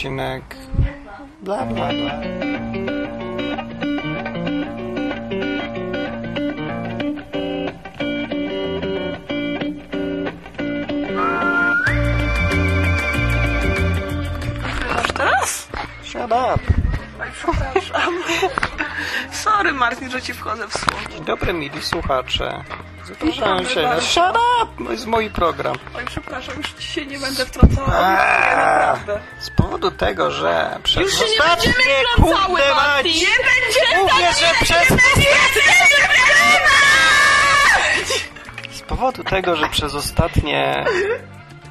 odcinek. Bla, bla, bla. Shut up. Przepraszam. Sorry Martin, że ci wchodzę w słowo. Dobry, mili słuchacze. Zapraszam się na Shut up! To jest mój program. Oj, przepraszam, już ci się nie będę wtrącała. Nie, naprawdę. Z powodu tego, że przez Już się nie ostatnie będziemy wtrącały, kurde Martin! Nie będziemy! Mówię, że przez Z powodu tego, że przez ostatnie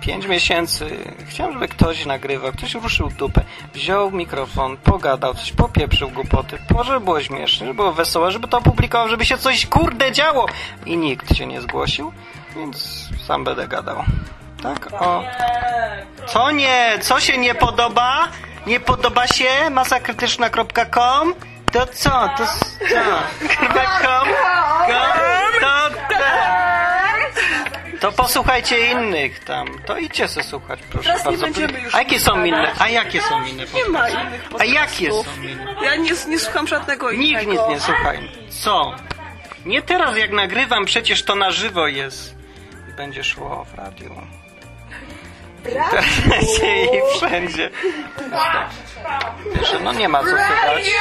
pięć miesięcy chciałem, żeby ktoś nagrywał, ktoś ruszył dupę, wziął mikrofon, pogadał, coś popieprzył głupoty, po, żeby było śmieszne, żeby było wesołe, żeby to opublikował, żeby się coś kurde działo. I nikt się nie zgłosił, więc sam będę gadał. Tak? O. Co nie? Co się nie podoba? Nie podoba się? Masakrytyczna.com? To co? To co? .com? To, posłuchajcie innych tam. To idźcie se słuchać, proszę Teraz nie bardzo. będziemy już A jakie są inne? A jakie są inne? Nie ma innych A jakie są inne? Ja nie, nie słucham żadnego Nikt innego. nic nie słuchaj. Co? Nie teraz jak nagrywam, przecież to na żywo jest. I będzie szło w radiu. Wszędzie i wszędzie. Wiesz, no nie ma co słychać.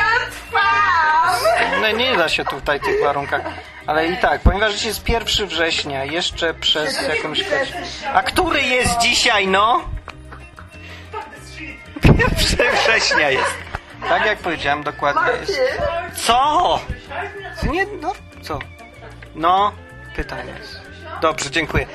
No nie da się tutaj w tych warunkach. Ale i tak, ponieważ dzisiaj jest 1 września, jeszcze przez jakąś... A który jest dzisiaj, no? 1 września jest. Tak jak powiedziałem, dokładnie jest. Co? Nie, no, co? No, pytanie. Dobrze, dziękuję.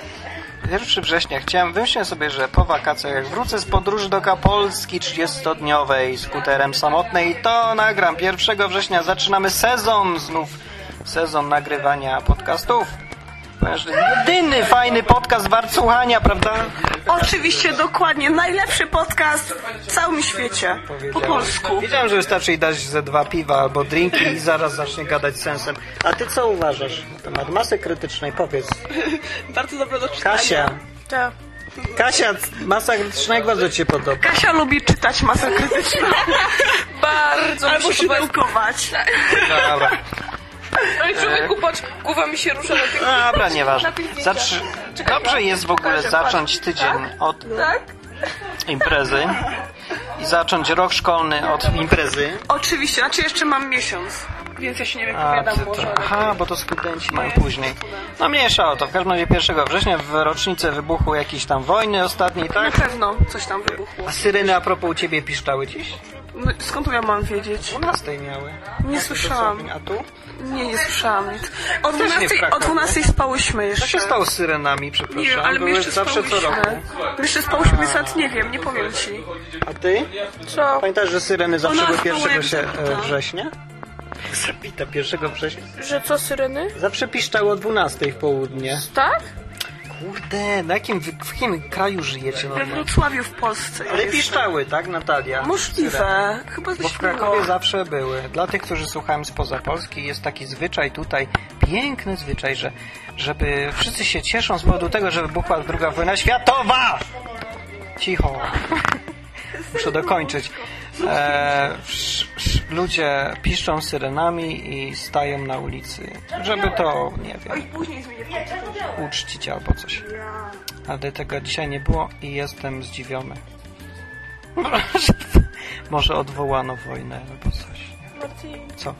1 września chciałem, wymyśliłem sobie, że po wakacjach, wrócę z podróży do Kapolski 30-dniowej skuterem samotnej, to nagram. 1 września zaczynamy sezon znów, sezon nagrywania podcastów. Ponieważ jedyny fajny podcast wart słuchania, prawda? Oczywiście, dokładnie. Najlepszy podcast w całym świecie. Po polsku. Wiedziałem, że wystarczy jej dać ze dwa piwa albo drinki i zaraz zacznie gadać sensem. A ty co uważasz na temat masy krytycznej? Powiedz. Bardzo dobre do czytania. Kasia. Tak. Kasia, masa krytyczna jak bardzo ci się podoba? Kasia lubi czytać masę krytyczną. Bardzo mi Albo się podoba. szydełkować. Dobra. Patrz, głowa mi się rusza na tym. Dobra, nieważne. Zacz... Dobrze jest w ogóle zacząć tydzień od Tak? imprezy i zacząć rok szkolny od imprezy. Oczywiście, znaczy jeszcze mam miesiąc. Więc ja się nie wypowiadam może. aha, bo to studenci mają później. No mniejsza o to. W każdym razie 1 września w rocznicę wybuchu jakiejś tam wojny ostatniej, Na tak? pewno coś tam wybuchło. A syreny a propos u ciebie piszczały dziś? No, Skąd ja mam wiedzieć? 12 miały. Nie słyszałam. A tu? Nie, nie słyszałam nic. O Też nie 12, w Krakowie. o 12 spałyśmy jeszcze. Co się stało z syrenami, przepraszam? Nie wiem, ale my jeszcze zawsze co roku. spałyśmy. My jeszcze spałyśmy, więc nawet nie wiem, nie powiem ci. A ty? Co? Pamiętasz, że syreny zawsze były było 1 jak się, e, września? Zabita 1 września. Że co, syreny? Zawsze piszczały o 12 w południe. Tak? Kurde, na jakim, w jakim kraju żyjecie We normalnie? Wrocławiu w Polsce. Ale piszczały, tak Natalia? Możliwe. Chyba Bo w było. Krakowie zawsze były. Dla tych, którzy słuchają spoza Polski, jest taki zwyczaj tutaj, piękny zwyczaj, że żeby wszyscy się cieszą z powodu tego, że wybuchła druga wojna światowa! Cicho. Muszę dokończyć. E, sz, sz, ludzie piszczą syrenami i stają na ulicy, żeby to, nie wiem, uczcić albo coś. Ale tego dzisiaj nie było i jestem zdziwiony. Może, odwołano wojnę albo coś. Co?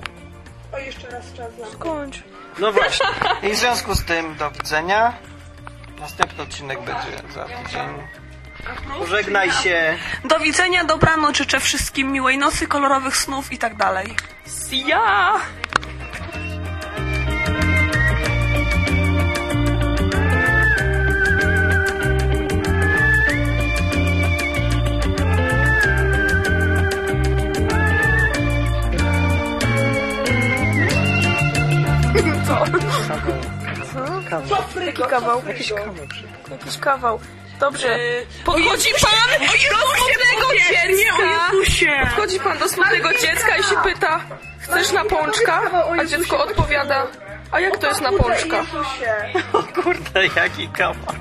O, jeszcze raz czas mnie. skończ. No właśnie. I w związku z tym do widzenia. Następny odcinek będzie za tydzień. Pożegnaj się. Do widzenia, dobranoc, życzę wszystkim miłej nocy, kolorowych snów i tak dalej. See ya! Jaki kawał? Jakiś kawał. Jakiś kawał. Dobrze. Podchodzi pan do smutnego dziecka. Podchodzi pan do smutnego dziecka i się pyta, chcesz na pączka? A dziecko odpowiada, a jak to jest na pączka? O kurde, jaki kawał.